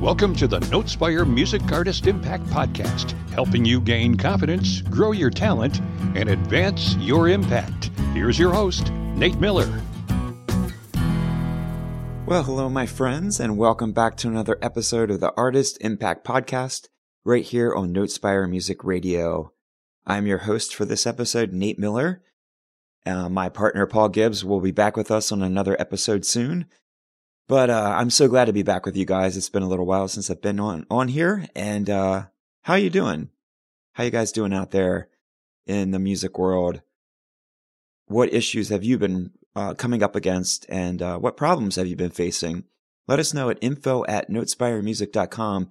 Welcome to the Notespire Music Artist Impact Podcast, helping you gain confidence, grow your talent, and advance your impact. Here's your host, Nate Miller. Well, hello, my friends, and welcome back to another episode of the Artist Impact Podcast, right here on Notespire Music Radio. I'm your host for this episode, Nate Miller. Uh, my partner, Paul Gibbs, will be back with us on another episode soon. But uh, I'm so glad to be back with you guys. It's been a little while since I've been on on here. And uh, how are you doing? How you guys doing out there in the music world? What issues have you been uh, coming up against, and uh, what problems have you been facing? Let us know at info at notespiremusic.com,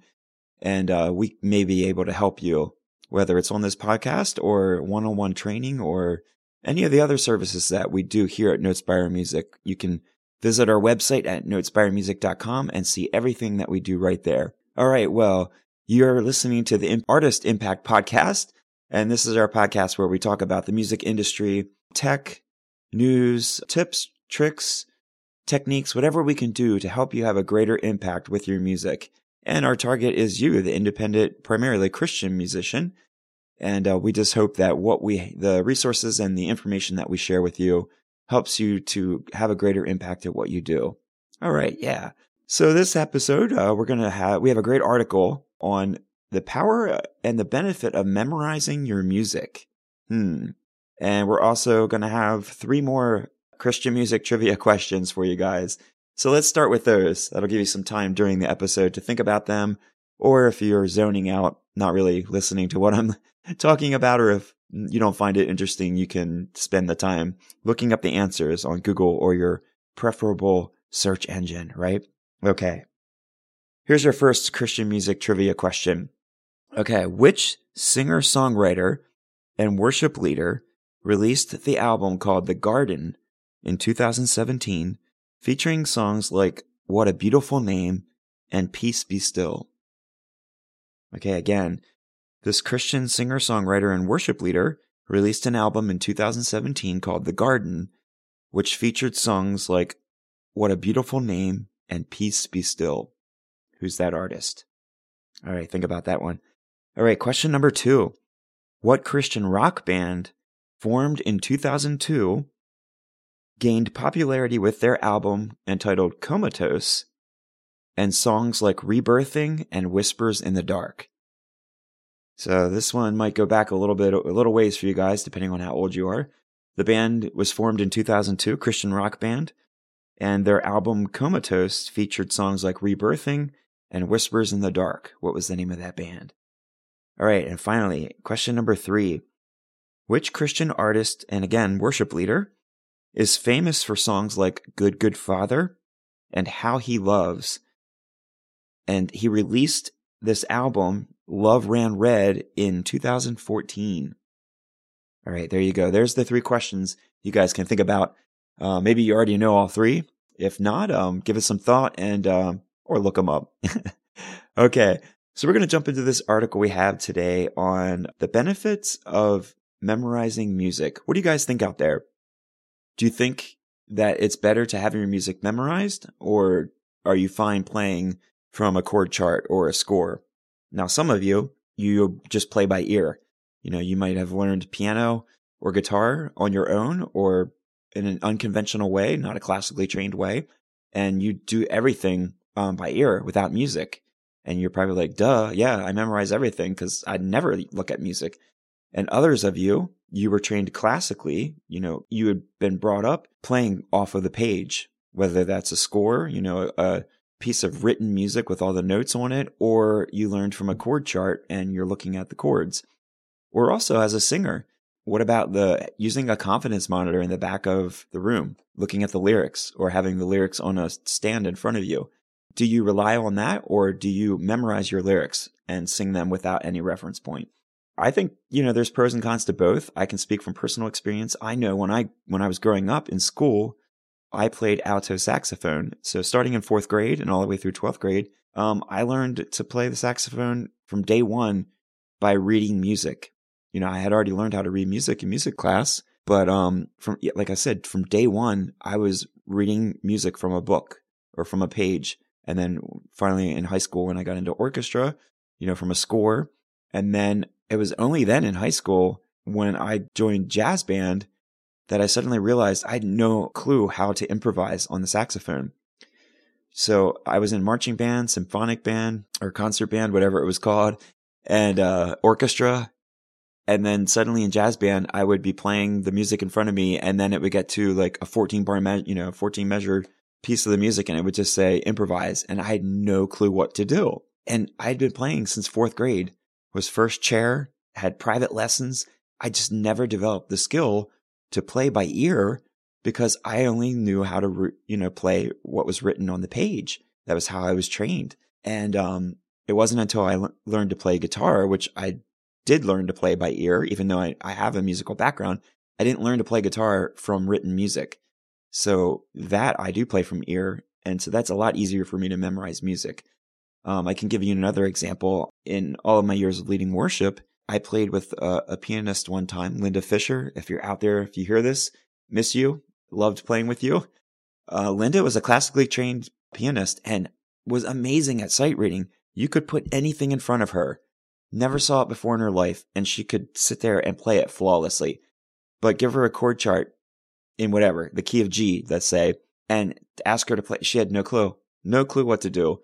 and uh, we may be able to help you, whether it's on this podcast or one-on-one training or any of the other services that we do here at Notespire Music. You can Visit our website at notespiremusic.com and see everything that we do right there. All right. Well, you're listening to the Artist Impact Podcast, and this is our podcast where we talk about the music industry, tech, news, tips, tricks, techniques, whatever we can do to help you have a greater impact with your music. And our target is you, the independent, primarily Christian musician. And uh, we just hope that what we, the resources and the information that we share with you helps you to have a greater impact at what you do. All right. Yeah. So this episode, uh, we're going to have, we have a great article on the power uh, and the benefit of memorizing your music. Hmm. And we're also going to have three more Christian music trivia questions for you guys. So let's start with those. That'll give you some time during the episode to think about them. Or if you're zoning out, not really listening to what I'm talking about, or if you don't find it interesting, you can spend the time looking up the answers on Google or your preferable search engine, right? Okay. Here's your first Christian music trivia question. Okay. Which singer songwriter and worship leader released the album called The Garden in 2017, featuring songs like What a Beautiful Name and Peace Be Still? Okay. Again, this Christian singer songwriter and worship leader released an album in 2017 called The Garden, which featured songs like What a Beautiful Name and Peace Be Still. Who's that artist? All right, think about that one. All right, question number two. What Christian rock band formed in 2002 gained popularity with their album entitled Comatose and songs like Rebirthing and Whispers in the Dark? So this one might go back a little bit, a little ways for you guys, depending on how old you are. The band was formed in 2002, Christian rock band, and their album Comatose featured songs like Rebirthing and Whispers in the Dark. What was the name of that band? All right, and finally, question number three. Which Christian artist, and again, worship leader, is famous for songs like Good Good Father and How He Loves? And he released this album Love Ran Red in 2014. All right, there you go. There's the three questions you guys can think about. Uh, maybe you already know all three. If not, um, give it some thought and um, or look them up. okay, so we're going to jump into this article we have today on the benefits of memorizing music. What do you guys think out there? Do you think that it's better to have your music memorized, or are you fine playing from a chord chart or a score? Now, some of you, you just play by ear. You know, you might have learned piano or guitar on your own or in an unconventional way, not a classically trained way. And you do everything um, by ear without music. And you're probably like, duh, yeah, I memorize everything because I never look at music. And others of you, you were trained classically. You know, you had been brought up playing off of the page, whether that's a score, you know, a, piece of written music with all the notes on it, or you learned from a chord chart and you're looking at the chords. Or also as a singer, what about the using a confidence monitor in the back of the room, looking at the lyrics or having the lyrics on a stand in front of you? Do you rely on that or do you memorize your lyrics and sing them without any reference point? I think, you know, there's pros and cons to both. I can speak from personal experience. I know when I when I was growing up in school, I played alto saxophone. So starting in fourth grade and all the way through 12th grade, um, I learned to play the saxophone from day one by reading music. You know, I had already learned how to read music in music class, but um, from like I said, from day one, I was reading music from a book or from a page And then finally in high school, when I got into orchestra, you know, from a score. And then it was only then in high school when I joined jazz band that I suddenly realized I had no clue how to improvise on the saxophone. So I was in marching band, symphonic band, or concert band, whatever it was called, and uh, orchestra. And then suddenly in jazz band, I would be playing the music in front of me, and then it would get to like a 14 bar, me- you know, 14 measure piece of the music, and it would just say improvise, and I had no clue what to do. And I'd been playing since fourth grade, was first chair, had private lessons. I just never developed the skill to play by ear because I only knew how to, you know, play what was written on the page. That was how I was trained. And, um, it wasn't until I l- learned to play guitar, which I did learn to play by ear, even though I, I have a musical background. I didn't learn to play guitar from written music. So that I do play from ear. And so that's a lot easier for me to memorize music. Um, I can give you another example. In all of my years of leading worship, I played with a, a pianist one time, Linda Fisher. If you're out there, if you hear this, miss you. Loved playing with you. Uh, Linda was a classically trained pianist and was amazing at sight reading. You could put anything in front of her. Never saw it before in her life, and she could sit there and play it flawlessly. But give her a chord chart in whatever, the key of G, let's say, and ask her to play. She had no clue, no clue what to do.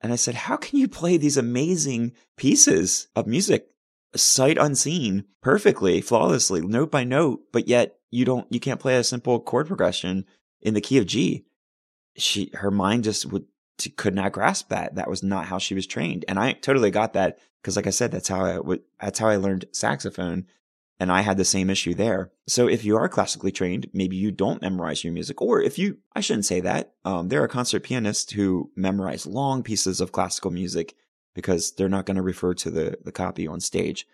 And I said, How can you play these amazing pieces of music sight unseen perfectly, flawlessly, note by note, but yet you don't, you can't play a simple chord progression in the key of G. She, her mind just would, could not grasp that. That was not how she was trained. And I totally got that because, like I said, that's how I would, that's how I learned saxophone. And I had the same issue there. So if you are classically trained, maybe you don't memorize your music. Or if you, I shouldn't say that. Um, there are concert pianists who memorize long pieces of classical music because they're not going to refer to the, the copy on stage.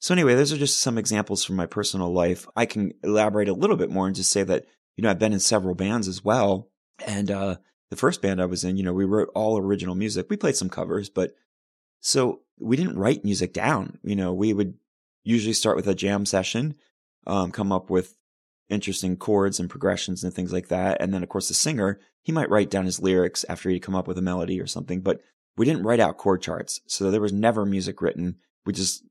So anyway, those are just some examples from my personal life. I can elaborate a little bit more and just say that, you know, I've been in several bands as well. And, uh, the first band I was in, you know, we wrote all original music. We played some covers, but so we didn't write music down. You know, we would usually start with a jam session, um, come up with interesting chords and progressions and things like that. And then, of course, the singer, he might write down his lyrics after he'd come up with a melody or something, but we didn't write out chord charts. So there was never music written. We just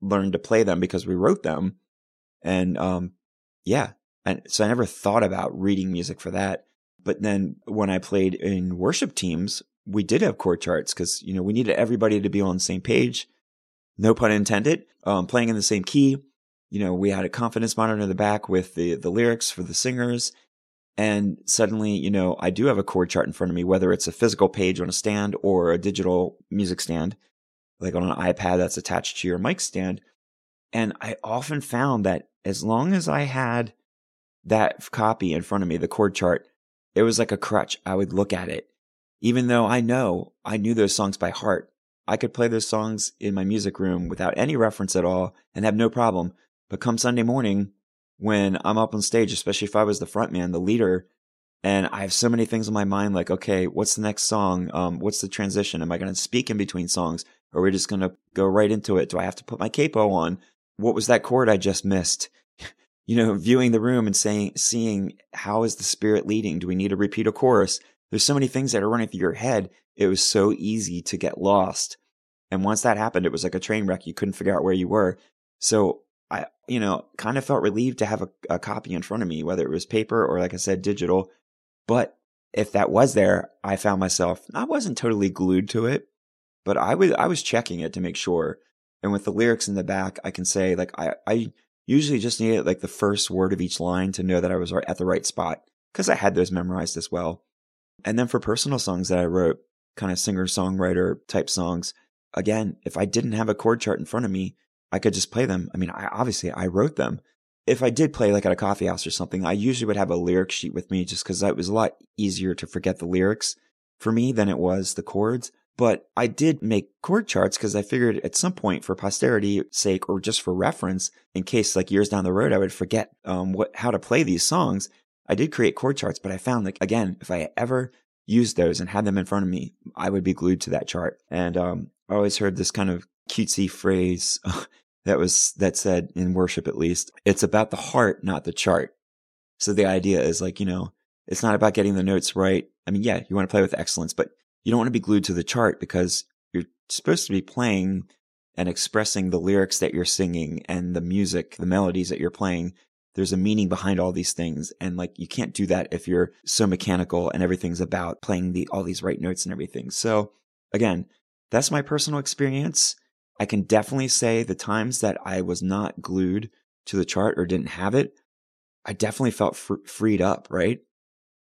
learned to play them because we wrote them. And, um, yeah. And so I never thought about reading music for that. But then when I played in worship teams, we did have chord charts because, you know, we needed everybody to be on the same page. No pun intended. Um, playing in the same key. You know, we had a confidence monitor in the back with the, the lyrics for the singers and suddenly, you know, I do have a chord chart in front of me, whether it's a physical page on a stand or a digital music stand, like on an iPad that's attached to your mic stand. And I often found that as long as I had that copy in front of me, the chord chart, it was like a crutch. I would look at it. Even though I know I knew those songs by heart, I could play those songs in my music room without any reference at all and have no problem. But come Sunday morning, when I'm up on stage, especially if I was the front man, the leader, and I have so many things in my mind, like, okay, what's the next song? Um, what's the transition? Am I going to speak in between songs? Or are we just going to go right into it? Do I have to put my capo on? What was that chord I just missed? you know, viewing the room and saying, seeing how is the spirit leading? Do we need to repeat a chorus? There's so many things that are running through your head. It was so easy to get lost. And once that happened, it was like a train wreck. You couldn't figure out where you were. So you know, kind of felt relieved to have a, a copy in front of me, whether it was paper or, like I said, digital. But if that was there, I found myself, I wasn't totally glued to it, but I was, I was checking it to make sure. And with the lyrics in the back, I can say, like, I, I usually just needed like the first word of each line to know that I was at the right spot because I had those memorized as well. And then for personal songs that I wrote, kind of singer songwriter type songs, again, if I didn't have a chord chart in front of me, I could just play them. I mean, I obviously I wrote them. If I did play like at a coffee house or something, I usually would have a lyric sheet with me just because it was a lot easier to forget the lyrics for me than it was the chords. But I did make chord charts because I figured at some point for posterity sake or just for reference, in case like years down the road I would forget um, what how to play these songs. I did create chord charts, but I found like again, if I ever used those and had them in front of me, I would be glued to that chart. And um, I always heard this kind of cutesy phrase uh, that was that said in worship at least it's about the heart not the chart so the idea is like you know it's not about getting the notes right i mean yeah you want to play with excellence but you don't want to be glued to the chart because you're supposed to be playing and expressing the lyrics that you're singing and the music, the melodies that you're playing. There's a meaning behind all these things. And like, you can't do that if you're so mechanical and everything's about playing the, all these right notes and everything. So again, that's my personal experience. I can definitely say the times that I was not glued to the chart or didn't have it, I definitely felt fr- freed up, right?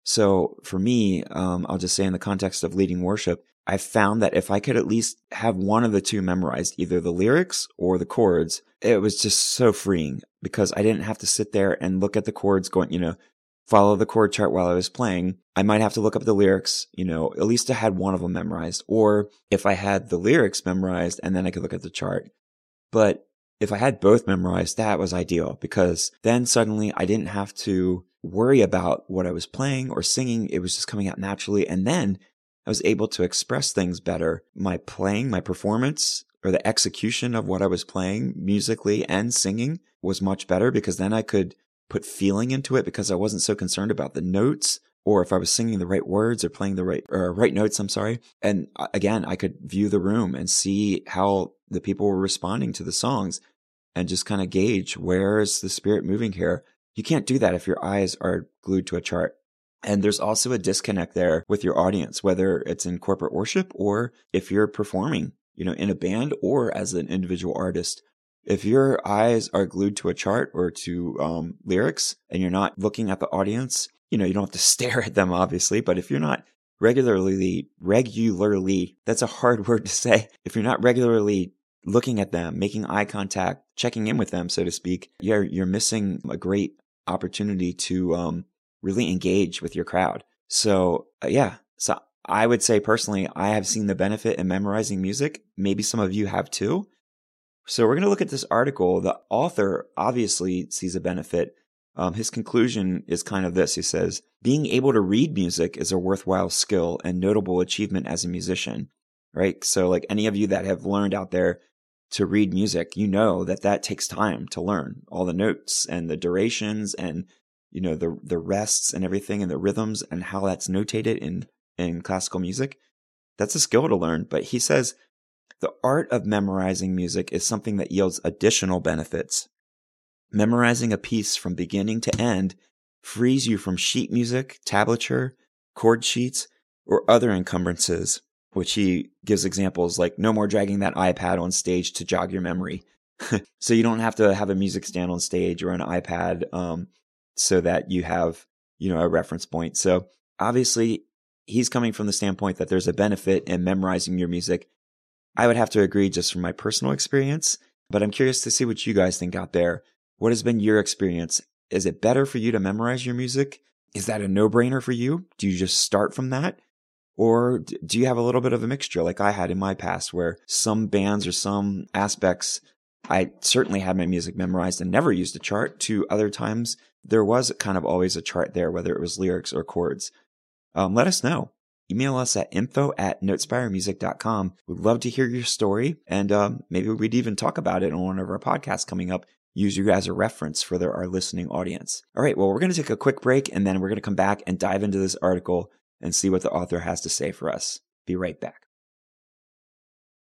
So for me, um, I'll just say in the context of leading worship, I found that if I could at least have one of the two memorized, either the lyrics or the chords, it was just so freeing because I didn't have to sit there and look at the chords going, you know, follow the chord chart while I was playing. I might have to look up the lyrics, you know, at least I had one of them memorized. Or if I had the lyrics memorized and then I could look at the chart. But if I had both memorized, that was ideal because then suddenly I didn't have to worry about what I was playing or singing. It was just coming out naturally. And then I was able to express things better. My playing, my performance, or the execution of what I was playing musically and singing was much better because then I could put feeling into it because I wasn't so concerned about the notes or if I was singing the right words or playing the right or right notes, I'm sorry. And uh, again, I could view the room and see how the people were responding to the songs and just kind of gauge where is the spirit moving here. You can't do that if your eyes are glued to a chart. And there's also a disconnect there with your audience, whether it's in corporate worship or if you're performing, you know, in a band or as an individual artist. If your eyes are glued to a chart or to um, lyrics and you're not looking at the audience, you know, you don't have to stare at them, obviously, but if you're not regularly, regularly, that's a hard word to say. If you're not regularly looking at them, making eye contact, checking in with them, so to speak, you're, you're missing a great opportunity to, um, really engage with your crowd. So, uh, yeah. So I would say personally, I have seen the benefit in memorizing music. Maybe some of you have too. So we're going to look at this article. The author obviously sees a benefit. Um, his conclusion is kind of this. He says, being able to read music is a worthwhile skill and notable achievement as a musician, right? So like any of you that have learned out there to read music, you know that that takes time to learn all the notes and the durations and you know the the rests and everything and the rhythms and how that's notated in in classical music. That's a skill to learn, but he says the art of memorizing music is something that yields additional benefits. Memorizing a piece from beginning to end frees you from sheet music, tablature, chord sheets, or other encumbrances, which he gives examples like no more dragging that iPad on stage to jog your memory. so you don't have to have a music stand on stage or an iPad um, so that you have, you know, a reference point. So obviously he's coming from the standpoint that there's a benefit in memorizing your music I would have to agree just from my personal experience, but I'm curious to see what you guys think out there. What has been your experience? Is it better for you to memorize your music? Is that a no brainer for you? Do you just start from that? Or do you have a little bit of a mixture like I had in my past where some bands or some aspects, I certainly had my music memorized and never used a chart to other times there was kind of always a chart there, whether it was lyrics or chords. Um, let us know. Email us at info at notespiremusic.com. We'd love to hear your story, and um, maybe we'd even talk about it on one of our podcasts coming up. Use you as a reference for our listening audience. All right, well, we're going to take a quick break, and then we're going to come back and dive into this article and see what the author has to say for us. Be right back.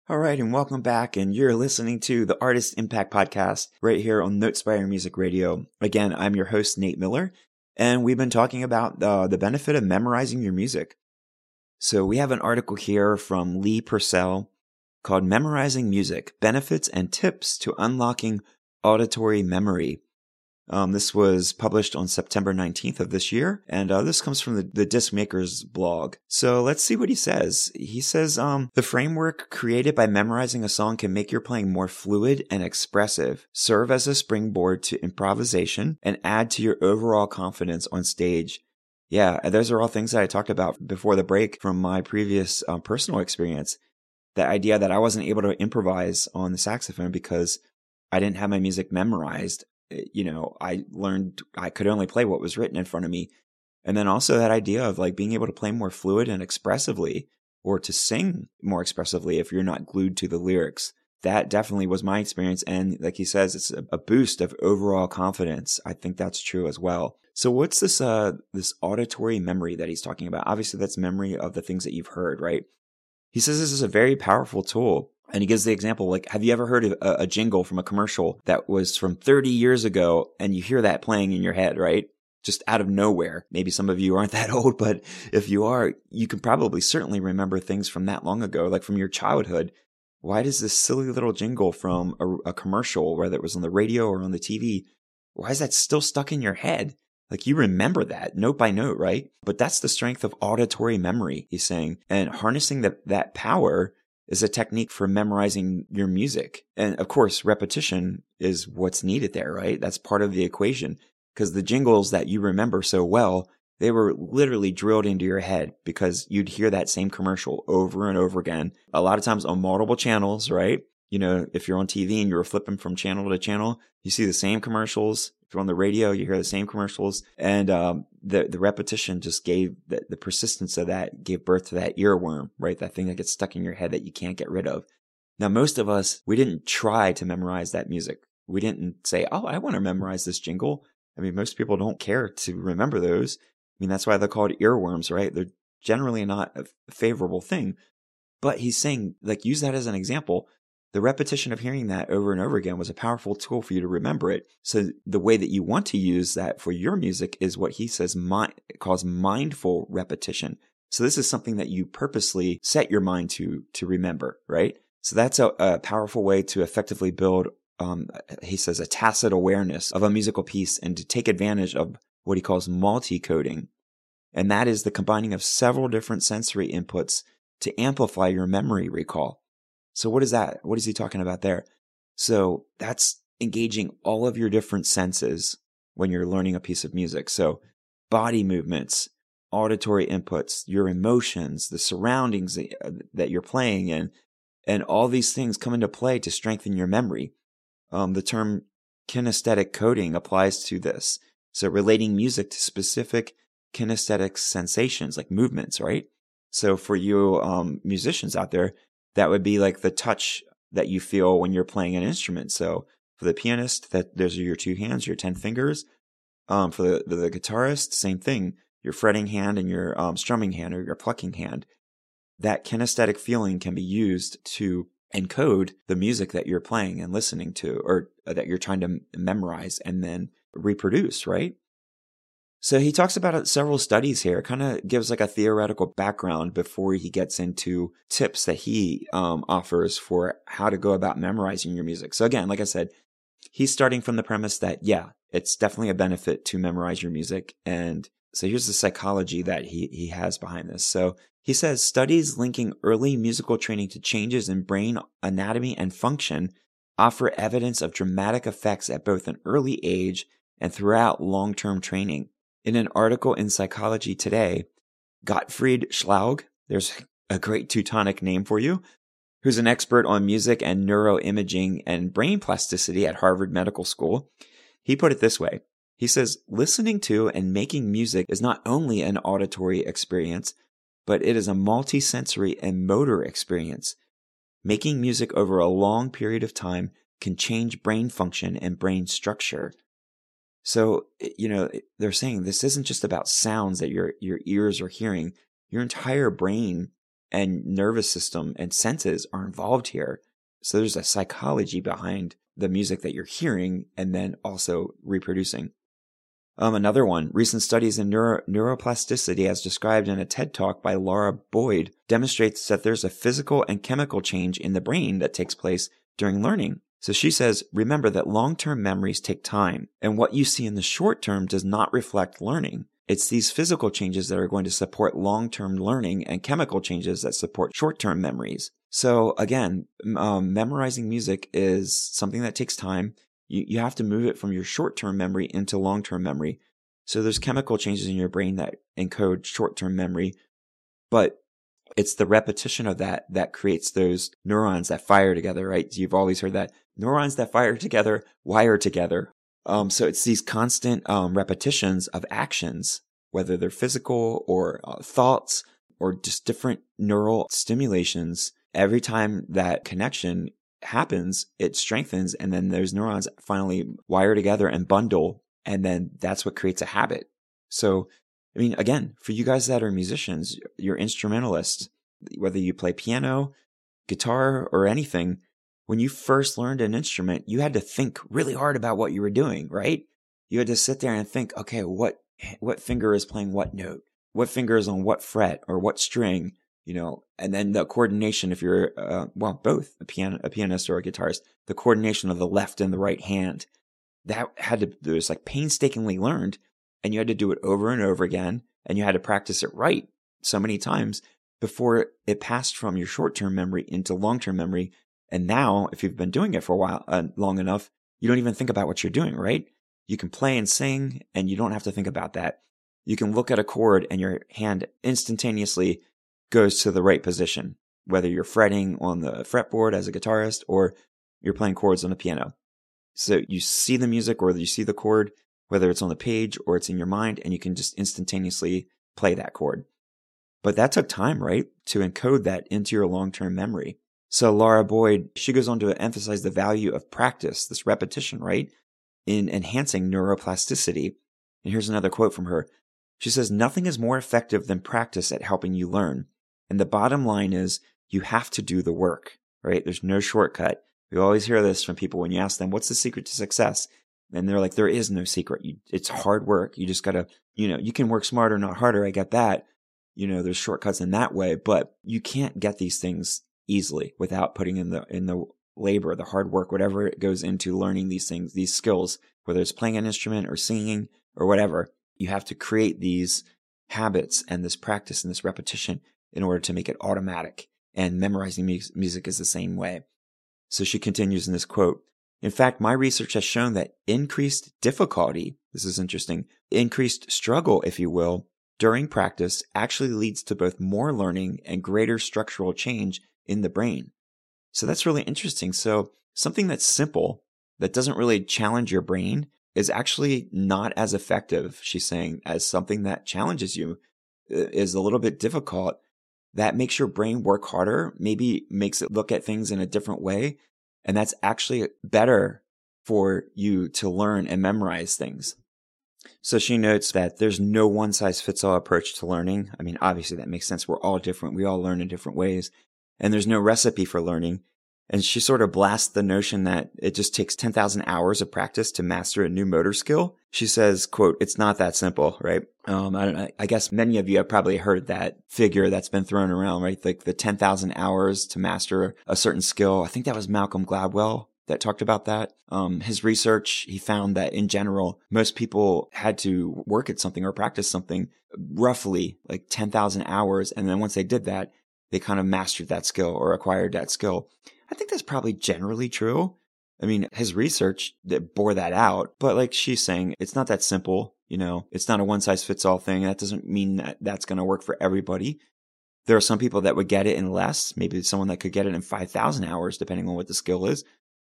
All right, and welcome back. And you're listening to the Artist Impact Podcast right here on Notespire Music Radio. Again, I'm your host, Nate Miller, and we've been talking about uh, the benefit of memorizing your music. So we have an article here from Lee Purcell called Memorizing Music Benefits and Tips to Unlocking Auditory Memory. Um, this was published on September 19th of this year, and uh, this comes from the, the Disc Makers blog. So let's see what he says. He says um, the framework created by memorizing a song can make your playing more fluid and expressive, serve as a springboard to improvisation, and add to your overall confidence on stage. Yeah, those are all things that I talked about before the break from my previous um, personal experience. The idea that I wasn't able to improvise on the saxophone because I didn't have my music memorized. Eh, you know, I learned I could only play what was written in front of me. And then also that idea of like being able to play more fluid and expressively or to sing more expressively if you're not glued to the lyrics. That definitely was my experience. And like he says, it's a boost of overall confidence. I think that's true as well. So what's this uh this auditory memory that he's talking about? Obviously that's memory of the things that you've heard, right? He says this is a very powerful tool. And he gives the example like, have you ever heard a, a jingle from a commercial that was from 30 years ago and you hear that playing in your head, right? Just out of nowhere. Maybe some of you aren't that old, but if you are, you can probably certainly remember things from that long ago, like from your childhood. Why does this silly little jingle from a, a commercial, whether it was on the radio or on the TV, why is that still stuck in your head? Like you remember that note by note, right? But that's the strength of auditory memory, he's saying. And harnessing that, that power is a technique for memorizing your music. And of course, repetition is what's needed there, right? That's part of the equation because the jingles that you remember so well, they were literally drilled into your head because you'd hear that same commercial over and over again. A lot of times on multiple channels, right? You know, if you're on TV and you're flipping from channel to channel, you see the same commercials if you're on the radio, you hear the same commercials, and um, the the repetition just gave the, the persistence of that gave birth to that earworm, right? That thing that gets stuck in your head that you can't get rid of. Now, most of us we didn't try to memorize that music. We didn't say, "Oh, I want to memorize this jingle." I mean, most people don't care to remember those. I mean, that's why they're called earworms, right? They're generally not a favorable thing. But he's saying, like, use that as an example the repetition of hearing that over and over again was a powerful tool for you to remember it. So the way that you want to use that for your music is what he says mi- calls mindful repetition. So this is something that you purposely set your mind to to remember, right? So that's a, a powerful way to effectively build. Um, he says a tacit awareness of a musical piece and to take advantage of what he calls multi-coding, and that is the combining of several different sensory inputs to amplify your memory recall. So what is that? What is he talking about there? So that's engaging all of your different senses when you're learning a piece of music. So body movements, auditory inputs, your emotions, the surroundings that you're playing in, and all these things come into play to strengthen your memory. Um, the term kinesthetic coding applies to this. So relating music to specific kinesthetic sensations like movements, right? So for you um, musicians out there, that would be like the touch that you feel when you're playing an instrument. So for the pianist, that those are your two hands, your 10 fingers. Um, for the, the, the, guitarist, same thing, your fretting hand and your um, strumming hand or your plucking hand. That kinesthetic feeling can be used to encode the music that you're playing and listening to or that you're trying to memorize and then reproduce, right? So he talks about several studies here, kind of gives like a theoretical background before he gets into tips that he um, offers for how to go about memorizing your music. So again, like I said, he's starting from the premise that, yeah, it's definitely a benefit to memorize your music. And so here's the psychology that he, he has behind this. So he says studies linking early musical training to changes in brain anatomy and function offer evidence of dramatic effects at both an early age and throughout long term training. In an article in Psychology Today, Gottfried Schlaug, there's a great Teutonic name for you, who's an expert on music and neuroimaging and brain plasticity at Harvard Medical School, he put it this way. He says, listening to and making music is not only an auditory experience, but it is a multisensory and motor experience. Making music over a long period of time can change brain function and brain structure. So, you know, they're saying this isn't just about sounds that your, your ears are hearing. Your entire brain and nervous system and senses are involved here. So there's a psychology behind the music that you're hearing and then also reproducing. Um, another one, recent studies in neuro- neuroplasticity as described in a TED talk by Lara Boyd demonstrates that there's a physical and chemical change in the brain that takes place during learning. So she says, remember that long term memories take time, and what you see in the short term does not reflect learning. It's these physical changes that are going to support long term learning and chemical changes that support short term memories. So again, um, memorizing music is something that takes time. You, you have to move it from your short term memory into long term memory. So there's chemical changes in your brain that encode short term memory, but it's the repetition of that that creates those neurons that fire together, right? You've always heard that neurons that fire together wire together. Um, so it's these constant um, repetitions of actions, whether they're physical or uh, thoughts or just different neural stimulations. Every time that connection happens, it strengthens, and then those neurons finally wire together and bundle And then that's what creates a habit. So, I mean, again, for you guys that are musicians, you're instrumentalists, whether you play piano, guitar, or anything, when you first learned an instrument, you had to think really hard about what you were doing, right? You had to sit there and think, okay, what, what finger is playing what note? What finger is on what fret or what string? You know, and then the coordination, if you're, uh, well, both a piano, a pianist or a guitarist, the coordination of the left and the right hand, that had to, it was like painstakingly learned and you had to do it over and over again and you had to practice it right so many times before it passed from your short-term memory into long-term memory. And now, if you've been doing it for a while, uh, long enough, you don't even think about what you're doing, right? You can play and sing and you don't have to think about that. You can look at a chord and your hand instantaneously goes to the right position, whether you're fretting on the fretboard as a guitarist or you're playing chords on the piano. So you see the music or you see the chord, whether it's on the page or it's in your mind, and you can just instantaneously play that chord. But that took time, right? To encode that into your long term memory. So Lara Boyd, she goes on to emphasize the value of practice, this repetition, right? In enhancing neuroplasticity. And here's another quote from her. She says, Nothing is more effective than practice at helping you learn. And the bottom line is you have to do the work, right? There's no shortcut. We always hear this from people when you ask them, what's the secret to success? And they're like, there is no secret. It's hard work. You just gotta, you know, you can work smarter, not harder. I get that. You know, there's shortcuts in that way, but you can't get these things easily without putting in the, in the labor, the hard work, whatever it goes into learning these things, these skills, whether it's playing an instrument or singing or whatever. You have to create these habits and this practice and this repetition in order to make it automatic. And memorizing music is the same way. So she continues in this quote. In fact, my research has shown that increased difficulty, this is interesting, increased struggle, if you will, during practice actually leads to both more learning and greater structural change in the brain. So that's really interesting. So something that's simple, that doesn't really challenge your brain, is actually not as effective, she's saying, as something that challenges you, is a little bit difficult that makes your brain work harder, maybe makes it look at things in a different way. And that's actually better for you to learn and memorize things. So she notes that there's no one size fits all approach to learning. I mean, obviously that makes sense. We're all different. We all learn in different ways. And there's no recipe for learning. And she sort of blasts the notion that it just takes 10,000 hours of practice to master a new motor skill. She says, quote, it's not that simple, right? Um, I don't know. I guess many of you have probably heard that figure that's been thrown around, right? Like the 10,000 hours to master a certain skill. I think that was Malcolm Gladwell that talked about that. Um, his research, he found that in general, most people had to work at something or practice something roughly like 10,000 hours. And then once they did that, they kind of mastered that skill or acquired that skill. I think that's probably generally true. I mean, his research that bore that out, but like she's saying, it's not that simple. You know, it's not a one size fits all thing. That doesn't mean that that's going to work for everybody. There are some people that would get it in less. Maybe someone that could get it in 5,000 hours, depending on what the skill is,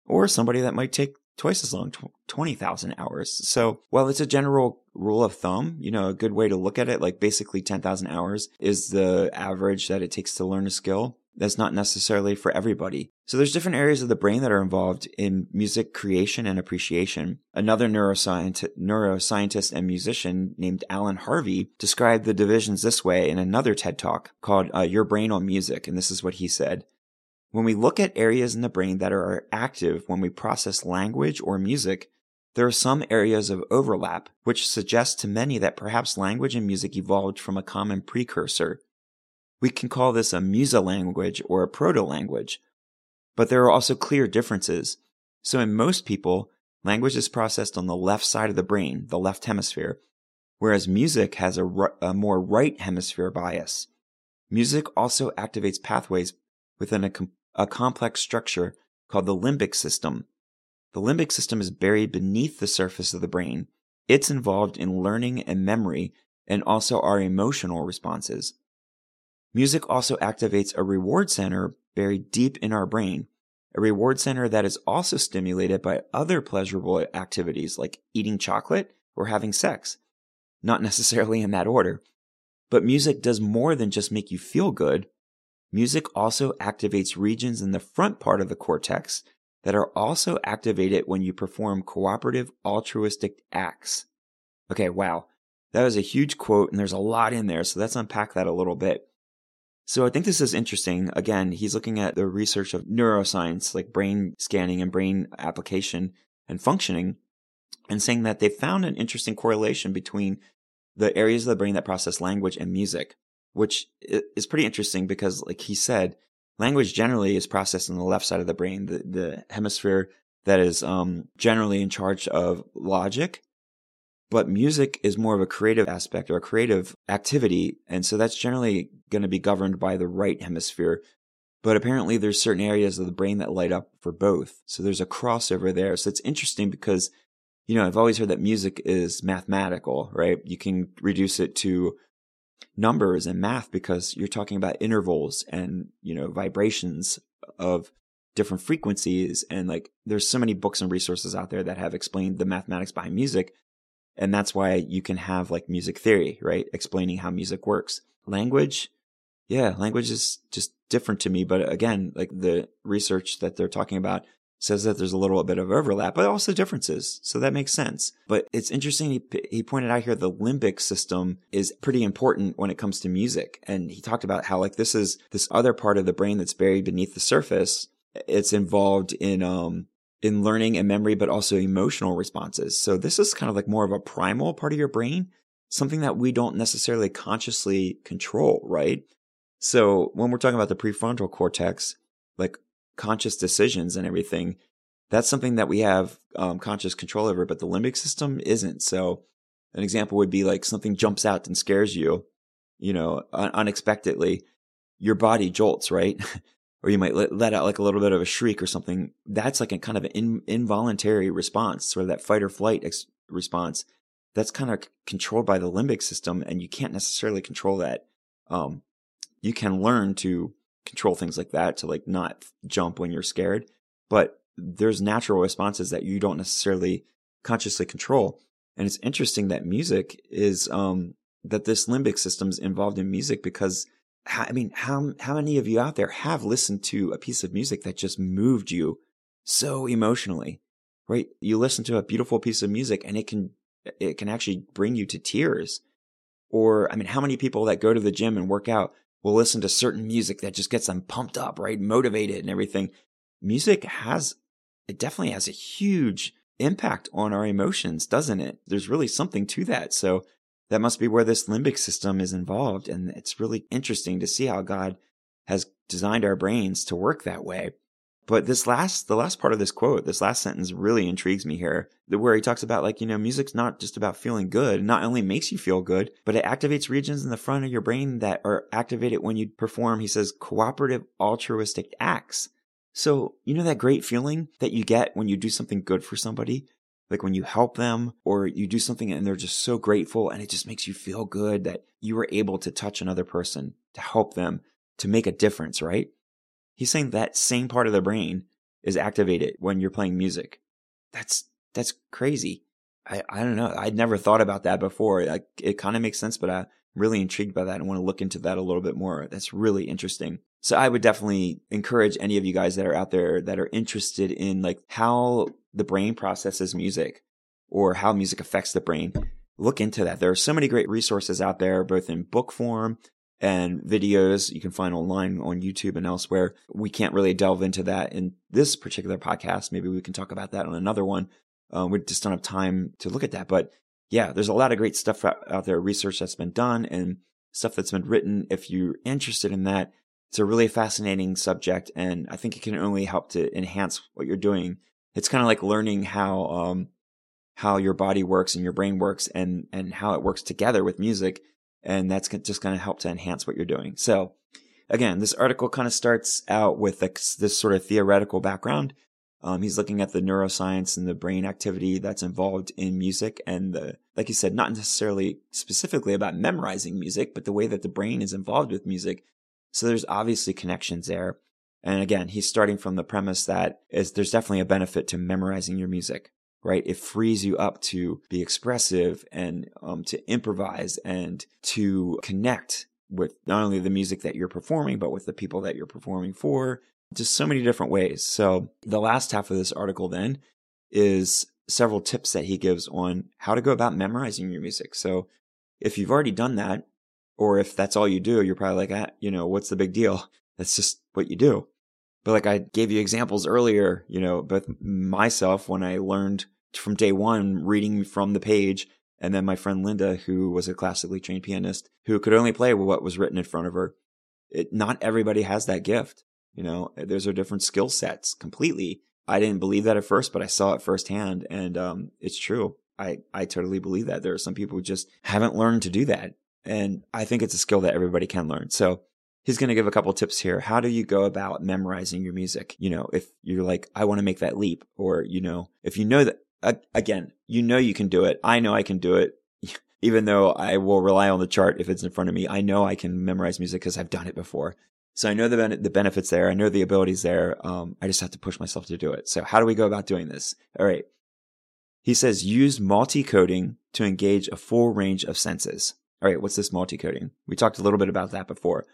or somebody that might take twice as long, 20,000 hours. So while it's a general rule of thumb, you know, a good way to look at it, like basically 10,000 hours is the average that it takes to learn a skill that's not necessarily for everybody. So there's different areas of the brain that are involved in music creation and appreciation. Another neuroscientist, neuroscientist and musician named Alan Harvey described the divisions this way in another TED talk called uh, Your Brain on Music. And this is what he said. When we look at areas in the brain that are active when we process language or music, there are some areas of overlap, which suggests to many that perhaps language and music evolved from a common precursor. We can call this a musilanguage or a proto-language. But there are also clear differences. So in most people, language is processed on the left side of the brain, the left hemisphere, whereas music has a, a more right hemisphere bias. Music also activates pathways within a, com- a complex structure called the limbic system. The limbic system is buried beneath the surface of the brain. It's involved in learning and memory and also our emotional responses. Music also activates a reward center buried deep in our brain, a reward center that is also stimulated by other pleasurable activities like eating chocolate or having sex. Not necessarily in that order. But music does more than just make you feel good. Music also activates regions in the front part of the cortex that are also activated when you perform cooperative altruistic acts. Okay, wow. That was a huge quote and there's a lot in there. So let's unpack that a little bit. So I think this is interesting. Again, he's looking at the research of neuroscience, like brain scanning and brain application and functioning, and saying that they found an interesting correlation between the areas of the brain that process language and music, which is pretty interesting because, like he said, language generally is processed on the left side of the brain, the, the hemisphere that is um, generally in charge of logic but music is more of a creative aspect or a creative activity. And so that's generally going to be governed by the right hemisphere. But apparently there's certain areas of the brain that light up for both. So there's a crossover there. So it's interesting because, you know, I've always heard that music is mathematical, right? You can reduce it to numbers and math because you're talking about intervals and, you know, vibrations of different frequencies. And like, there's so many books and resources out there that have explained the mathematics behind music and that's why you can have like music theory, right? Explaining how music works. Language, yeah, language is just different to me. But again, like the research that they're talking about says that there's a little bit of overlap, but also differences. So that makes sense. But it's interesting. He, he pointed out here the limbic system is pretty important when it comes to music. And he talked about how like this is this other part of the brain that's buried beneath the surface. It's involved in, um, in learning and memory, but also emotional responses. So this is kind of like more of a primal part of your brain, something that we don't necessarily consciously control, right? So when we're talking about the prefrontal cortex, like conscious decisions and everything, that's something that we have um, conscious control over, but the limbic system isn't. So an example would be like something jumps out and scares you, you know, un- unexpectedly. Your body jolts, right? or you might let, let, out like a little bit of a shriek or something. That's like a kind of an in, involuntary response, sort of that fight or flight ex- response. That's kind of controlled by the limbic system, and you can't necessarily control that. Um, you can learn to control things like that to like not jump when you're scared, but there's natural responses that you don't necessarily consciously control. And it's interesting that music is um, that this limbic system is involved in music because I mean, how, how many of you out there have listened to a piece of music that just moved you so emotionally, right? You listen to a beautiful piece of music and it can, it can actually bring you to tears. Or, I mean, how many people that go to the gym and work out will listen to certain music that just gets them pumped up, right? Motivated and everything. Music has, it definitely has a huge impact on our emotions, doesn't it? There's really something to that. So that must be where this limbic system is involved. And it's really interesting to see how God has designed our brains to work that way. But this last, the last part of this quote, this last sentence really intrigues me here, where he talks about like, you know, music's not just about feeling good. Not only makes you feel good, but it activates regions in the front of your brain that are activated when you perform, he says, cooperative altruistic acts. So, you know, that great feeling that you get when you do something good for somebody? like when you help them or you do something and they're just so grateful and it just makes you feel good that you were able to touch another person, to help them, to make a difference, right? He's saying that same part of the brain is activated when you're playing music. That's, that's crazy. I, I don't know. I'd never thought about that before. Like it kind of makes sense, but I'm really intrigued by that and want to look into that a little bit more. That's really interesting. So I would definitely encourage any of you guys that are out there that are interested in like how the brain processes music or how music affects the brain. Look into that. There are so many great resources out there, both in book form and videos you can find online on YouTube and elsewhere. We can't really delve into that in this particular podcast. Maybe we can talk about that on another one. Uh, we just don't have time to look at that. But yeah, there's a lot of great stuff out there, research that's been done and stuff that's been written. If you're interested in that, it's a really fascinating subject. And I think it can only help to enhance what you're doing it's kind of like learning how um, how your body works and your brain works and and how it works together with music and that's just going to help to enhance what you're doing. So again this article kind of starts out with this, sort of theoretical background. Um, he's looking at the neuroscience and the brain activity that's involved in music and the like you said not necessarily specifically about memorizing music but the way that the brain is involved with music. So there's obviously connections there. And again, he's starting from the premise that is there's definitely a benefit to memorizing your music, right? It frees you up to be expressive and um, to improvise and to connect with not only the music that you're performing, but with the people that you're performing for Just so many different ways. So the last half of this article then is several tips that he gives on how to go about memorizing your music. So if you've already done that, or if that's all you do, you're probably like, ah, you know, what's the big deal? That's just what you do. But like I gave you examples earlier, you know, both myself when I learned from day one reading from the page, and then my friend Linda, who was a classically trained pianist, who could only play what was written in front of her. It, not everybody has that gift. You know, there's are different skill sets completely. I didn't believe that at first, but I saw it firsthand, and um, it's true. I I totally believe that there are some people who just haven't learned to do that, and I think it's a skill that everybody can learn. So he's going to give a couple tips here. How do you go about memorizing your music? You know, if you're like, I want to make that leap, or, you know, if you know that, uh, again, you know you can do it. I know I can do it. Even though I will rely on the chart if it's in front of me, I know I can memorize music because I've done it before. So I know the, ben- the benefits there. I know the abilities there. Um, I just have to push myself to do it. So how do we go about doing this? All right. He says use multi-coding to engage a full range of senses. All right, what's this multi-coding? We talked a little bit about that before.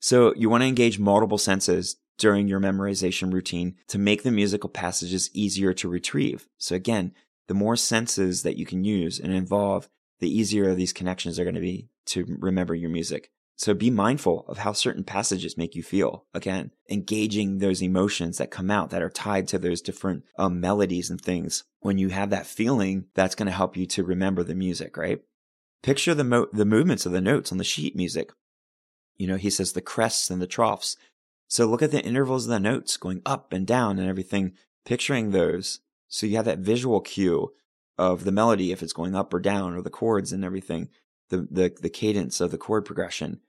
So you want to engage multiple senses during your memorization routine to make the musical passages easier to retrieve. So again, the more senses that you can use and involve, the easier these connections are going to be to remember your music. So be mindful of how certain passages make you feel. Again, engaging those emotions that come out that are tied to those different um, melodies and things. When you have that feeling, that's going to help you to remember the music, right? Picture the, mo- the movements of the notes on the sheet music. You know, he says the crests and the troughs. So look at the intervals of the notes going up and down and everything, picturing those. So you have that visual cue of the melody if it's going up or down or the chords and everything, the, the, the cadence of the chord progression.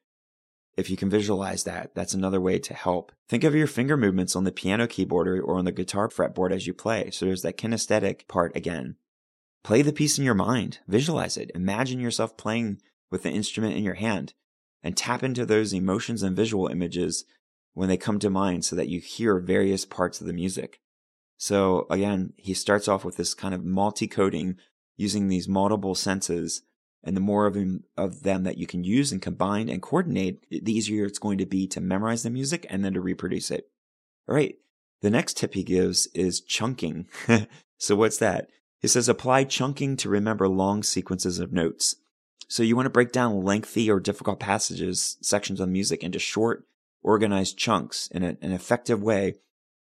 If you can visualize that, that's another way to help. Think of your finger movements on the piano keyboard or, on the guitar fretboard as you play. So there's that kinesthetic part again. Play the piece in your mind, visualize it, imagine yourself playing with the instrument in your hand, and tap into those emotions and visual images when they come to mind so that you hear various parts of the music. So again, he starts off with this kind of multi-coding using these multiple senses and the more of them, of them that you can use and combine and coordinate, the easier it's going to be to memorize the music and then to reproduce it. All right. The next tip he gives is chunking. so what's that? He says apply chunking to remember long sequences of notes. So you want to break down lengthy or difficult passages, sections of music into short, organized chunks in a, an effective way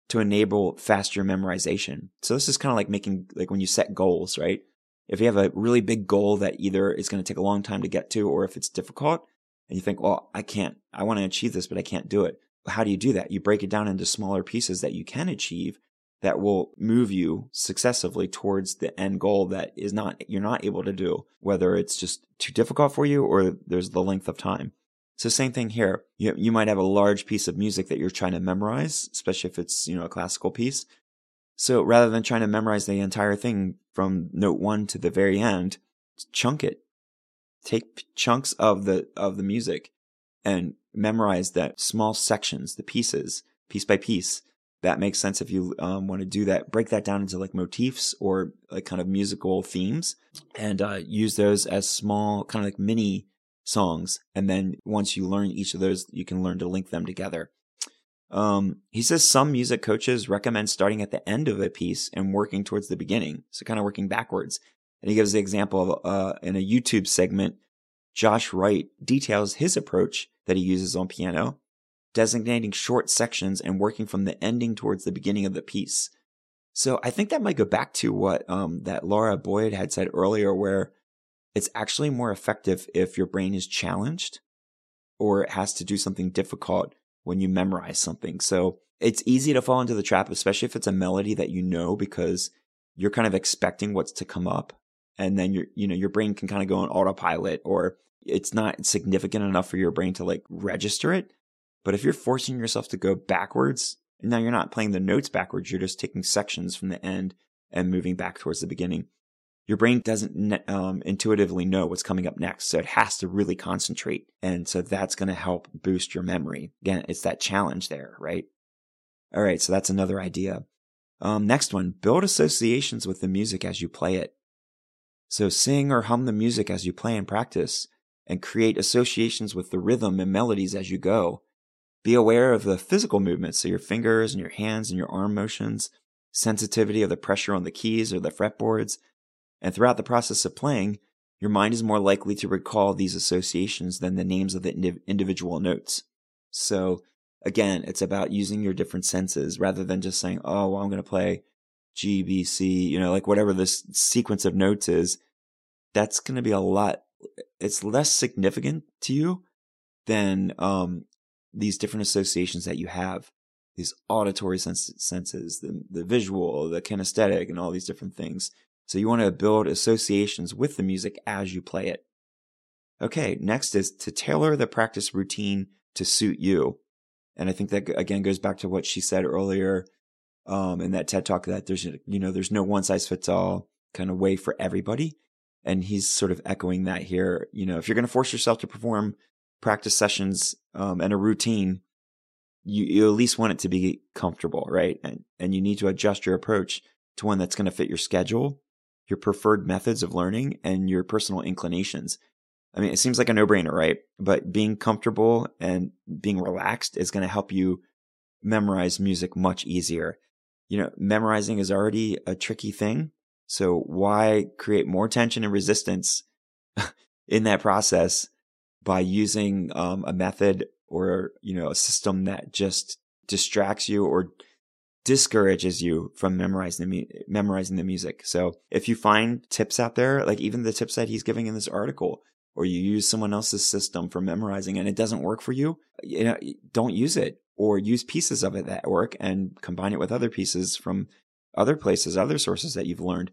to enable faster memorization. So this is kind of like making, like when you set goals, right? If you have a really big goal that either is going to take a long time to get to or if it's difficult and you think, well, I can't, I want to achieve this, but I can't do it. How do you do that? You break it down into smaller pieces that you can achieve that will move you successively towards the end goal that is not, you're not able to do, whether it's just too difficult for you or there's the length of time. So same thing here. You, you might have a large piece of music that you're trying to memorize, especially if it's, you know, a classical piece. So rather than trying to memorize the entire thing from note one to the very end, chunk it. Take chunks of the, of the music and memorize that small sections, the pieces, piece by piece. That makes sense if you um, want to do that. Break that down into like motifs or like kind of musical themes and uh, use those as small, kind of like mini songs. And then once you learn each of those, you can learn to link them together. Um, he says some music coaches recommend starting at the end of a piece and working towards the beginning. So kind of working backwards. And he gives the example of, uh, in a YouTube segment, Josh Wright details his approach that he uses on piano, designating short sections and working from the ending towards the beginning of the piece. So I think that might go back to what, um, that Lara Boyd had said earlier, where it's actually more effective if your brain is challenged or it has to do something difficult when you memorize something. So it's easy to fall into the trap, especially if it's a melody that you know because you're kind of expecting what's to come up. And then your, you know, your brain can kind of go on autopilot or it's not significant enough for your brain to like register it. But if you're forcing yourself to go backwards, now you're not playing the notes backwards. You're just taking sections from the end and moving back towards the beginning your brain doesn't um, intuitively know what's coming up next. So it has to really concentrate. And so that's going to help boost your memory. Again, it's that challenge there, right? All right. So that's another idea. Um, next one, build associations with the music as you play it. So sing or hum the music as you play and practice and create associations with the rhythm and melodies as you go. Be aware of the physical movements, so your fingers and your hands and your arm motions, sensitivity of the pressure on the keys or the fretboards. And throughout the process of playing, your mind is more likely to recall these associations than the names of the individual notes. So again, it's about using your different senses rather than just saying, oh, well, I'm going to play G, B, C, you know, like whatever this sequence of notes is. That's going to be a lot. It's less significant to you than um, these different associations that you have, these auditory sens- senses, the, the visual, the kinesthetic, and all these different things. So you want to build associations with the music as you play it. Okay, next is to tailor the practice routine to suit you. And I think that again goes back to what she said earlier um, in that TED talk that there's you know there's no one size fits all kind of way for everybody, and he's sort of echoing that here. You know, if you're going to force yourself to perform practice sessions um, and a routine, you, you at least want it to be comfortable, right? And and you need to adjust your approach to one that's going to fit your schedule, your preferred methods of learning, and your personal inclinations. I mean, it seems like a no brainer, right? But being comfortable and being relaxed is going to help you memorize music much easier. You know, memorizing is already a tricky thing. So why create more tension and resistance in that process by using um, a method or, you know, a system that just distracts you or discourages you from memorizing the mu- memorizing the music. So if you find tips out there, like even the tips that he's giving in this article, or you use someone else's system for memorizing and it doesn't work for you, you know, don't use it or use pieces of it that work and combine it with other pieces from other places, other sources that you've learned.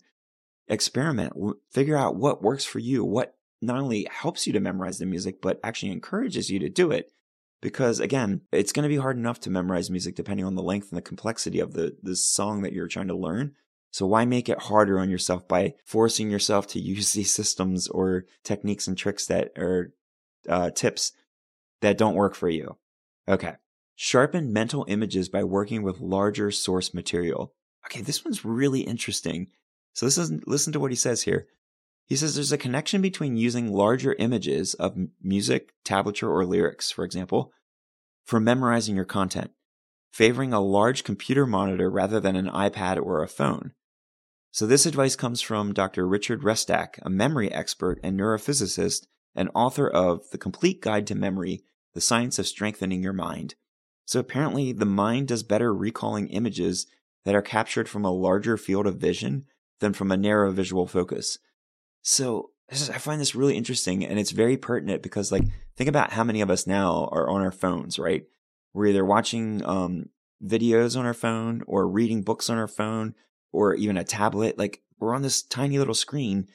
Experiment, figure out what works for you, what not only helps you to memorize the music, but actually encourages you to do it. Because again, it's going to be hard enough to memorize music depending on the length and the complexity of the, the song that you're trying to learn. So why make it harder on yourself by forcing yourself to use these systems or techniques and tricks that are uh, tips that don't work for you? Okay. Sharpen mental images by working with larger source material. Okay, this one's really interesting. So listen, listen to what he says here. He says there's a connection between using larger images of music, tablature, or lyrics, for example, for memorizing your content, favoring a large computer monitor rather than an iPad or a phone. So this advice comes from Dr. Richard Restak, a memory expert and neurophysicist and author of The Complete Guide to Memory, The Science of Strengthening Your Mind. So apparently the mind does better recalling images that are captured from a larger field of vision than from a narrow visual focus. So is, I find this really interesting and it's very pertinent because like think about how many of us now are on our phones, right? We're either watching um, videos on our phone or reading books on our phone or even a tablet. Like we're on this tiny little screen.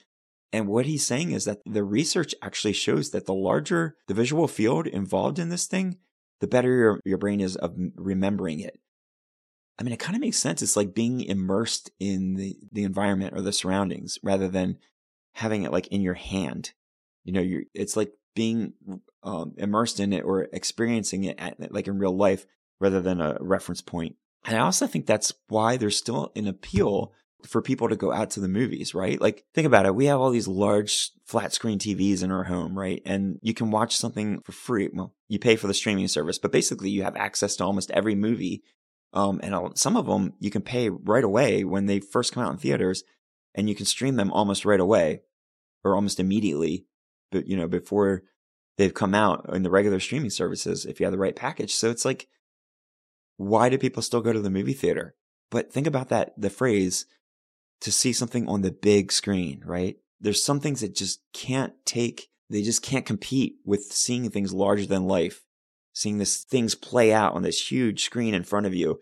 And what he's saying is that the research actually shows that the larger the visual field involved in this thing, the better your, your brain is of remembering it. I mean, it kind of makes sense. It's like being immersed in the, the environment or the surroundings rather than having it like in your hand. You know, you it's like being um, immersed in it or experiencing it at, like in real life rather than a reference point. And I also think that's why there's still an appeal for people to go out to the movies, right? Like, think about it. We have all these large flat screen TVs in our home, right? And you can watch something for free. Well, you pay for the streaming service, but basically you have access to almost every movie. Um, and some of them you can pay right away when they first come out in theaters and you can stream them almost right away or almost immediately, but you know, before they've come out in the regular streaming services if you have the right package. So it's like, why do people still go to the movie theater? But think about that, the phrase to see something on the big screen, right? There's some things that just can't take, they just can't compete with seeing things larger than life, seeing this things play out on this huge screen in front of you.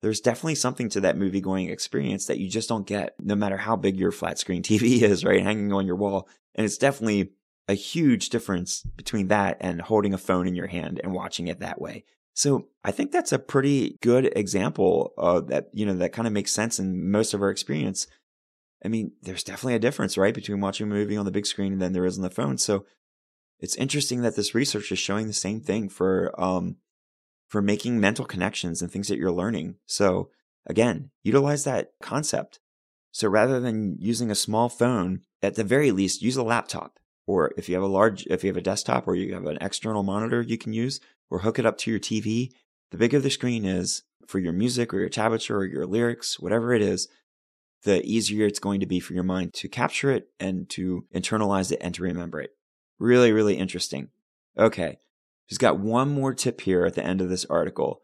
There's definitely something to that movie going experience that you just don't get, no matter how big your flat screen TV is, right? Hanging on your wall. And it's definitely a huge difference between that and holding a phone in your hand and watching it that way. So I think that's a pretty good example of that, you know, that kind of makes sense in most of our experience. I mean, there's definitely a difference, right, between watching a movie on the big screen and then there is on the phone. So it's interesting that this research is showing the same thing for um for making mental connections and things that you're learning. So again, utilize that concept. So rather than using a small phone, at the very least, use a laptop. Or if you have a large, if you have a desktop or you have an external monitor you can use, or hook it up to your TV, the bigger the screen is for your music or your tablature or your lyrics, whatever it is, the easier it's going to be for your mind to capture it and to internalize it and to remember it. Really, really interesting. Okay. He's got one more tip here at the end of this article,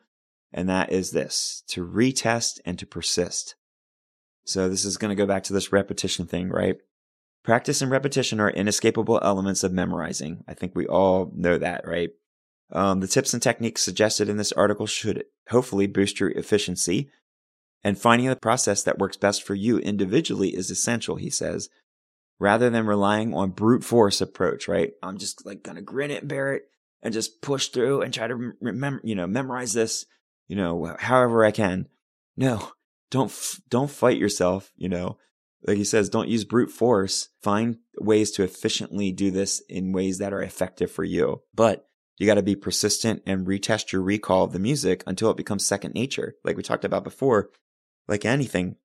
and that is this to retest and to persist. So this is going to go back to this repetition thing, right? Practice and repetition are inescapable elements of memorizing. I think we all know that, right? Um, the tips and techniques suggested in this article should hopefully boost your efficiency. And finding the process that works best for you individually is essential, he says, rather than relying on brute force approach, right? I'm just like going to grin it and bear it and just push through and try to remember, you know, memorize this, you know, however I can. No, don't, don't fight yourself, you know, like he says, don't use brute force. Find ways to efficiently do this in ways that are effective for you. But you got to be persistent and retest your recall of the music until it becomes second nature. Like we talked about before, like anything,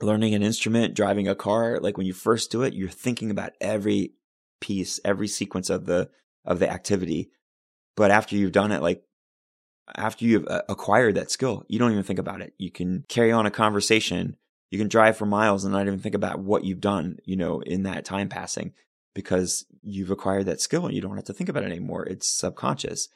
learning an instrument, driving a car, like when you first do it, you're thinking about every piece, every sequence of the, of the activity. But after you've done it, like after you've uh, acquired that skill, you don't even think about it. You can carry on a conversation. You can drive for miles and not even think about what you've done, you know, in that time passing because you've acquired that skill and you don't have to think about it anymore. It's subconscious.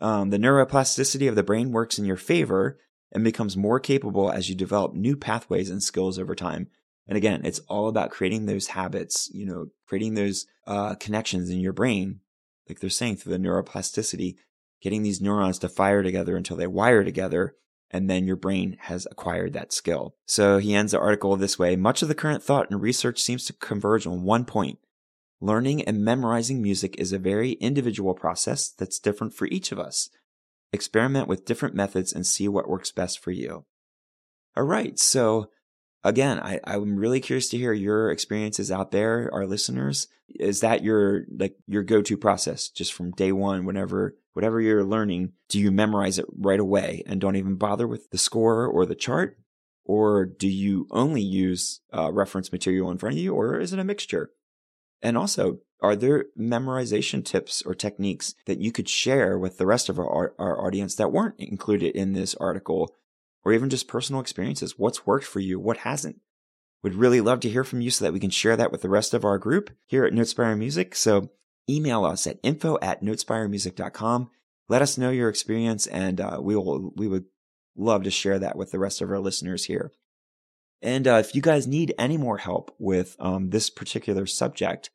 Um, the neuroplasticity of the brain works in your favor and becomes more capable as you develop new pathways and skills over time. And again, it's all about creating those habits, you know, creating those uh, connections in your brain, like they're saying through the neuroplasticity, getting these neurons to fire together until they wire together. And then your brain has acquired that skill. So he ends the article this way. Much of the current thought and research seems to converge on one point Learning and memorizing music is a very individual process that's different for each of us. Experiment with different methods and see what works best for you. All right. So again, I, I'm really curious to hear your experiences out there, our listeners. Is that your like your go-to process just from day one, whenever whatever you're learning, do you memorize it right away and don't even bother with the score or the chart? Or do you only use uh, reference material in front of you, or is it a mixture? And also, are there memorization tips or techniques that you could share with the rest of our, our audience that weren't included in this article or even just personal experiences? What's worked for you? What hasn't? We'd really love to hear from you so that we can share that with the rest of our group here at Notespire Music. So email us at info at notespiremusic.com. Let us know your experience and uh, we will, we would love to share that with the rest of our listeners here. And uh, if you guys need any more help with um, this particular subject,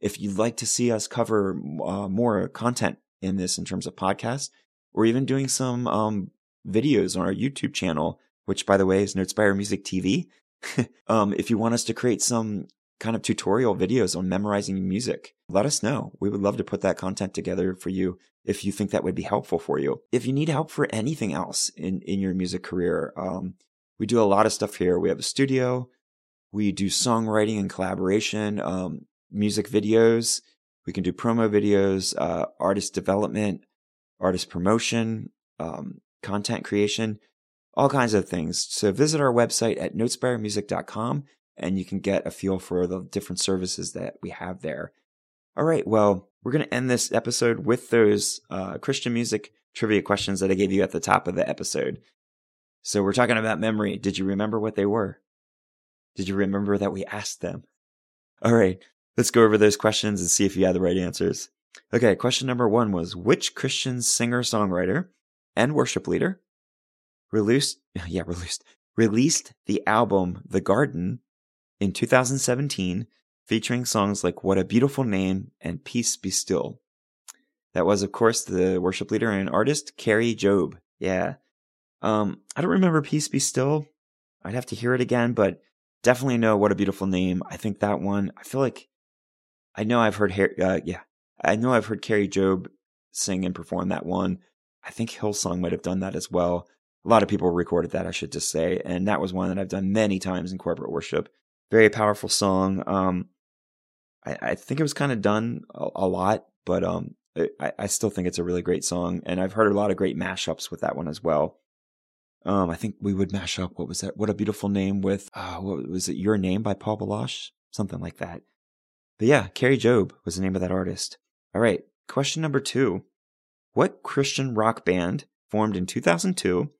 if you'd like to see us cover uh, more content in this in terms of podcasts, or even doing some um, videos on our YouTube channel, which by the way is Notespire Music TV. um, if you want us to create some kind of tutorial videos on memorizing music, let us know. We would love to put that content together for you if you think that would be helpful for you. If you need help for anything else in, in your music career, um, we do a lot of stuff here. We have a studio. We do songwriting and collaboration, um, music videos. We can do promo videos, uh, artist development, artist promotion, um, content creation, all kinds of things. So visit our website at notespiremusic.com and you can get a feel for the different services that we have there. All right. Well, we're going to end this episode with those uh, Christian music trivia questions that I gave you at the top of the episode. So we're talking about memory. Did you remember what they were? Did you remember that we asked them? All right, let's go over those questions and see if you had the right answers. Okay, question number one was which Christian singer songwriter and worship leader released, yeah, released, released the album The Garden in 2017 featuring songs like What a Beautiful Name and Peace Be Still. That was, of course, the worship leader and artist, Kari Jobe. Yeah. Um, I don't remember Peace Be Still. I'd have to hear it again, but definitely know What a Beautiful Name. I think that one, I feel like, I know I've heard, uh, yeah, I know I've heard Kari Jobe sing and perform that one. I think Hillsong might have done that as well. A lot of people recorded that, I should just say. And that was one that I've done many times in corporate worship. Very powerful song. Um, I, I think it was kind of done a, a lot, but um, I, I still think it's a really great song. And I've heard a lot of great mashups with that one as well. Um, I think we would mash up what was that? What a beautiful name with uh, what was it? Your name by Paul Baloche, something like that. But yeah, Kari Jobe was the name of that artist. All right, question number two. What Christian rock band formed in 2002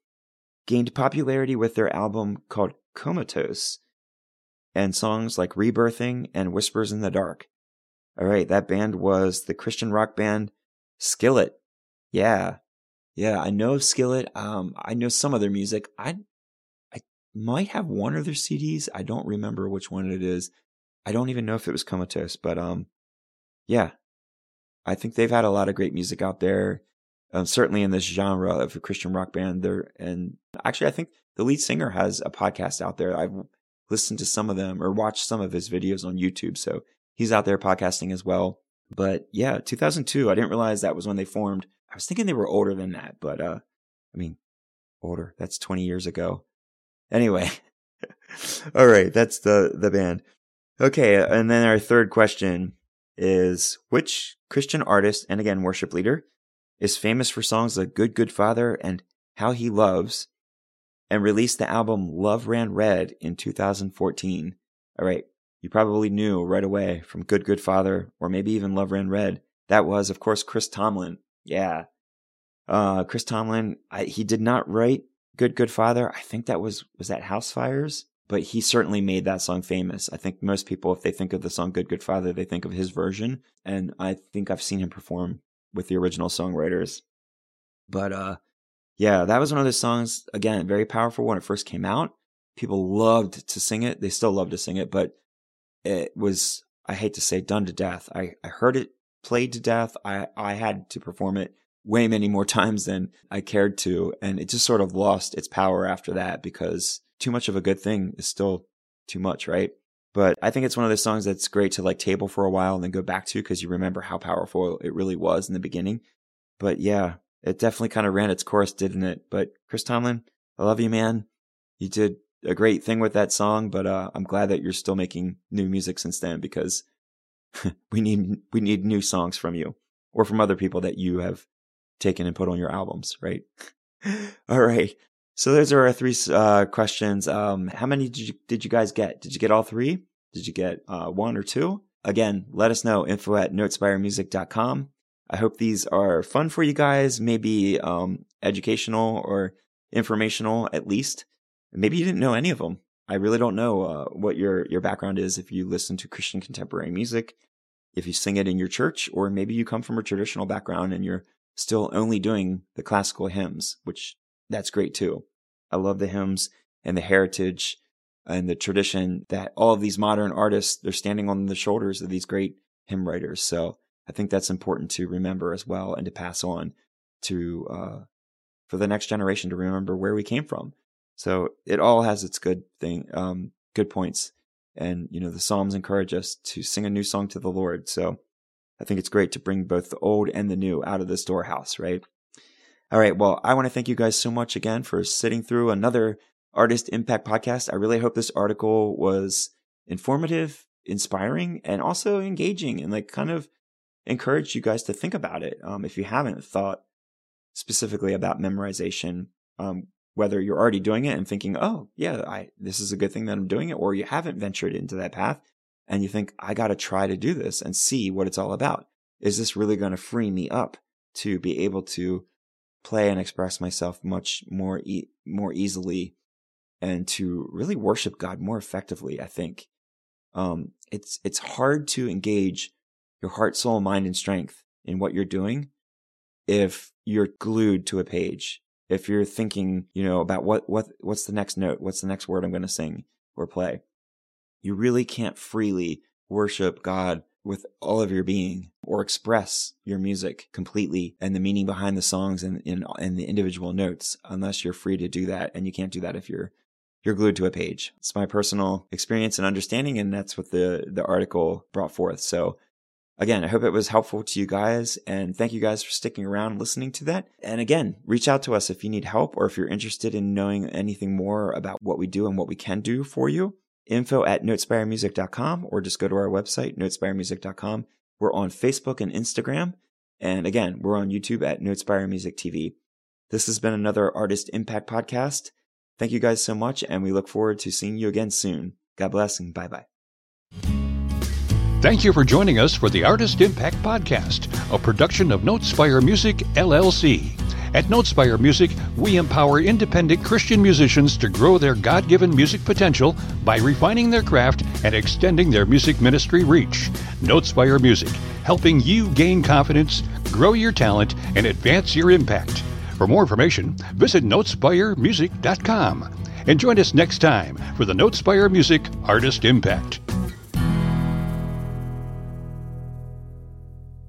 gained popularity with their album called Comatose and songs like Rebirthing and Whispers in the Dark? All right, that band was the Christian rock band Skillet. Yeah. Yeah, I know Skillet. Um, I know some of their music. I I might have one of their CDs. I don't remember which one it is. I don't even know if it was Comatose, but um yeah. I think they've had a lot of great music out there. Um, certainly in this genre of a Christian rock band there and actually I think the lead singer has a podcast out there. I've listened to some of them or watched some of his videos on YouTube. So he's out there podcasting as well. But yeah, 2002, I didn't realize that was when they formed. I was thinking they were older than that, but uh, I mean, older. That's 20 years ago. Anyway, all right, that's the the band. Okay, and then our third question is which Christian artist and again worship leader is famous for songs like Good Good Father and How He Loves and released the album Love Ran Red in 2014. All right, you probably knew right away from Good Good Father or maybe even Love Ran Red. That was, of course, Chris Tomlin. Yeah. Uh, Chris Tomlin, I, he did not write Good Good Father. I think that was, was that Housefires? But he certainly made that song famous. I think most people, if they think of the song Good Good Father, they think of his version. And I think I've seen him perform with the original songwriters. But, uh, yeah, that was one of those songs, again, very powerful when it first came out. People loved to sing it. They still love to sing it, but it was I hate to say done to death. I, I heard it played to death. I, I had to perform it way many more times than I cared to. And it just sort of lost its power after that because too much of a good thing is still too much, right? But I think it's one of those songs that's great to like table for a while and then go back to because you remember how powerful it really was in the beginning. But yeah, it definitely kind of ran its course, didn't it? But Chris Tomlin, I love you, man. You did a great thing with that song, but uh, I'm glad that you're still making new music since then because we need we need new songs from you or from other people that you have taken and put on your albums, right? all right. So those are our three uh, questions. Um, how many did you did you guys get? Did you get all three? Did you get uh, one or two? Again, let us know. Info at notespiremusic.com. I hope these are fun for you guys, maybe um, educational or informational at least maybe you didn't know any of them. I really don't know uh, what your your background is if you listen to Christian contemporary music, if you sing it in your church, or maybe you come from a traditional background and you're still only doing the classical hymns, which that's great too. I love the hymns and the heritage and the tradition that all of these modern artists they're standing on the shoulders of these great hymn writers. So I think that's important to remember as well and to pass on to uh, for the next generation to remember where we came from so it all has its good thing, um, good points. And, you know, the Psalms encourage us to sing a new song to the Lord. So I think it's great to bring both the old and the new out of the storehouse, right? All right. Well, I want to thank you guys so much again for sitting through another Artist Impact podcast. I really hope this article was informative, inspiring, and also engaging and like kind of encourage you guys to think about it. Um, if you haven't thought specifically about memorization, um, whether you're already doing it and thinking, oh, yeah, I, this is a good thing that I'm doing it, or you haven't ventured into that path and you think, I got to try to do this and see what it's all about. Is this really going to free me up to be able to play and express myself much more, e- more easily and to really worship God more effectively? I think, um, it's, it's hard to engage your heart, soul, mind, and strength in what you're doing if you're glued to a page if you're thinking, you know, about what, what, what's the next note? What's the next word I'm going to sing or play? You really can't freely worship God with all of your being or express your music completely and the meaning behind the songs and in, in the individual notes unless you're free to do that. And you can't do that if you're, you're glued to a page. It's my personal experience and understanding. And that's what the, the article brought forth. So Again, I hope it was helpful to you guys and thank you guys for sticking around and listening to that. And again, reach out to us if you need help or if you're interested in knowing anything more about what we do and what we can do for you. Info at notespiremusic.com or just go to our website, notespiremusic.com. We're on Facebook and Instagram. And again, we're on YouTube at Notespire Music TV. This has been another Artist Impact podcast. Thank you guys so much, and we look forward to seeing you again soon. God bless and bye bye. Thank you for joining us for the Artist Impact Podcast, a production of Notespire Music, LLC. At Notespire Music, we empower independent Christian musicians to grow their God given music potential by refining their craft and extending their music ministry reach. Notespire Music, helping you gain confidence, grow your talent, and advance your impact. For more information, visit notespiremusic.com and join us next time for the Notespire Music Artist Impact.